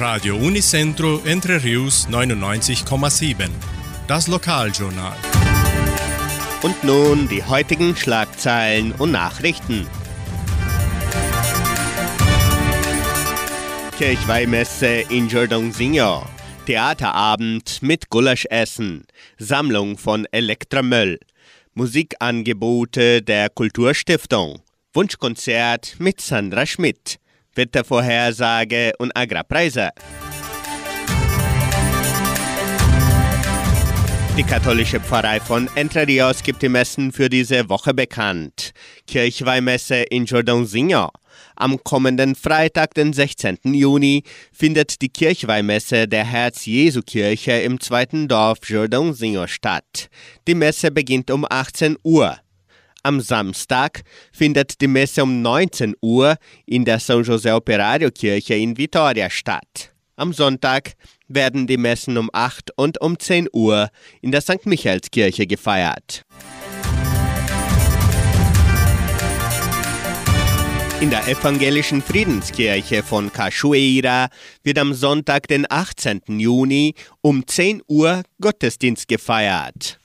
Radio Unicentro Entre Rius 99,7. Das Lokaljournal. Und nun die heutigen Schlagzeilen und Nachrichten. Kirchweihmesse in Jordãozinho. Theaterabend mit Gulaschessen. Sammlung von Elektramüll. Musikangebote der Kulturstiftung. Wunschkonzert mit Sandra Schmidt. Wettervorhersage und Agrarpreise. Die katholische Pfarrei von Entre Rios gibt die Messen für diese Woche bekannt. Kirchweihmesse in Jordãozinho. Am kommenden Freitag, den 16. Juni, findet die Kirchweihmesse der Herz-Jesu-Kirche im zweiten Dorf Jordãozinho statt. Die Messe beginnt um 18 Uhr. Am Samstag findet die Messe um 19 Uhr in der São José Operario Kirche in Vitória statt. Am Sonntag werden die Messen um 8 und um 10 Uhr in der St. Michaelskirche gefeiert. In der evangelischen Friedenskirche von Cachoeira wird am Sonntag, den 18. Juni um 10 Uhr Gottesdienst gefeiert.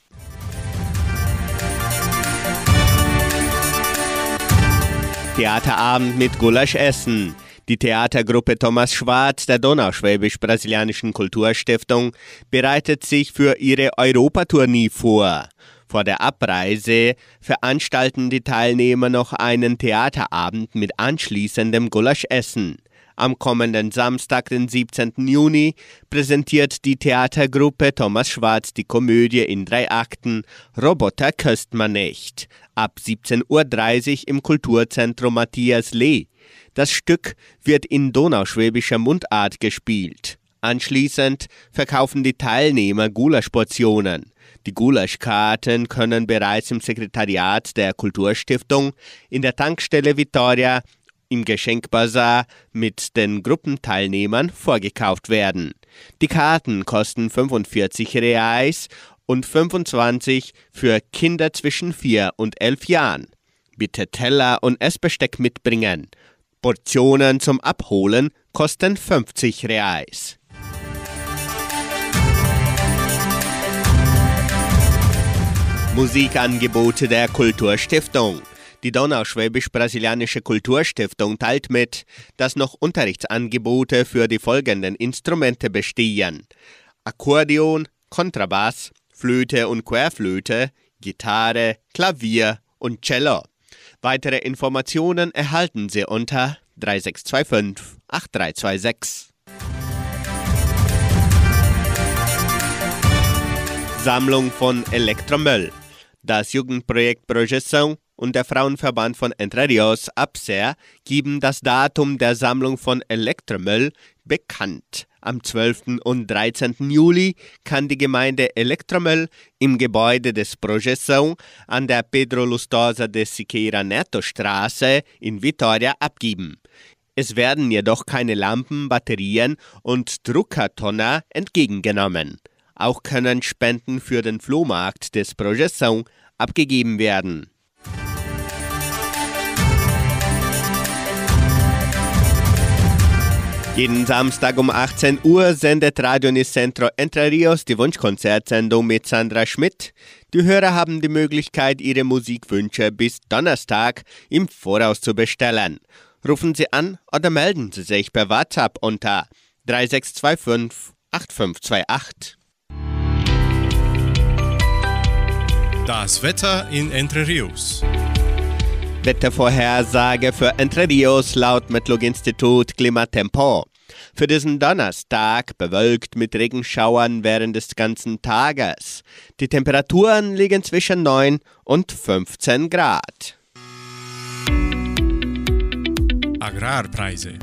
Theaterabend mit Gulaschessen. Die Theatergruppe Thomas Schwarz der Donauschwäbisch-Brasilianischen Kulturstiftung bereitet sich für ihre Europatournee vor. Vor der Abreise veranstalten die Teilnehmer noch einen Theaterabend mit anschließendem Gulaschessen. Am kommenden Samstag, den 17. Juni, präsentiert die Theatergruppe Thomas Schwarz die Komödie in drei Akten Roboter köst man nicht. Ab 17.30 Uhr im Kulturzentrum Matthias Lee. Das Stück wird in donauschwäbischer Mundart gespielt. Anschließend verkaufen die Teilnehmer Gulaschportionen. Die Gulaschkarten können bereits im Sekretariat der Kulturstiftung, in der Tankstelle Vittoria im Geschenkbazar mit den Gruppenteilnehmern vorgekauft werden. Die Karten kosten 45 Reais und 25 für Kinder zwischen 4 und 11 Jahren. Bitte Teller und Essbesteck mitbringen. Portionen zum Abholen kosten 50 Reais. Musikangebote der Kulturstiftung. Die Donauschwäbisch-Brasilianische Kulturstiftung teilt mit, dass noch Unterrichtsangebote für die folgenden Instrumente bestehen: Akkordeon, Kontrabass, Flöte und Querflöte, Gitarre, Klavier und Cello. Weitere Informationen erhalten Sie unter 3625 8326. Sammlung von Elektromüll. Das Jugendprojekt Projeção und der Frauenverband von Entre Rios, APSER, geben das Datum der Sammlung von Elektromüll bekannt. Am 12. und 13. Juli kann die Gemeinde Elektromüll im Gebäude des Projeção an der Pedro Lustosa de Siqueira Neto Straße in Vitoria abgeben. Es werden jedoch keine Lampen, Batterien und Druckertonner entgegengenommen. Auch können Spenden für den Flohmarkt des Projeção abgegeben werden. Jeden Samstag um 18 Uhr sendet Radio Nicentro Entre Rios die Wunschkonzertsendung mit Sandra Schmidt. Die Hörer haben die Möglichkeit, ihre Musikwünsche bis Donnerstag im Voraus zu bestellen. Rufen Sie an oder melden Sie sich per WhatsApp unter 3625 8528. Das Wetter in Entre Rios. Wettervorhersage für Entre Rios laut Metlog-Institut Klimatempo. Für diesen Donnerstag bewölkt mit Regenschauern während des ganzen Tages. Die Temperaturen liegen zwischen 9 und 15 Grad. Agrarpreise.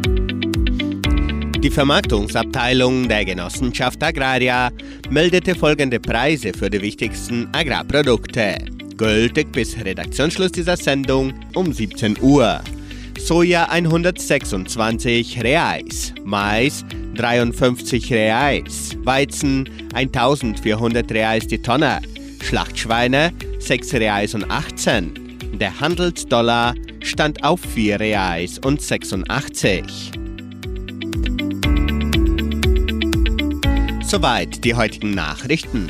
Die Vermarktungsabteilung der Genossenschaft Agraria meldete folgende Preise für die wichtigsten Agrarprodukte. Gültig bis Redaktionsschluss dieser Sendung um 17 Uhr. Soja 126 Reais, Mais 53 Reais, Weizen 1400 Reais die Tonne, Schlachtschweine 6 Reais und 18. Der Handelsdollar stand auf 4 Reais und 86. Soweit die heutigen Nachrichten.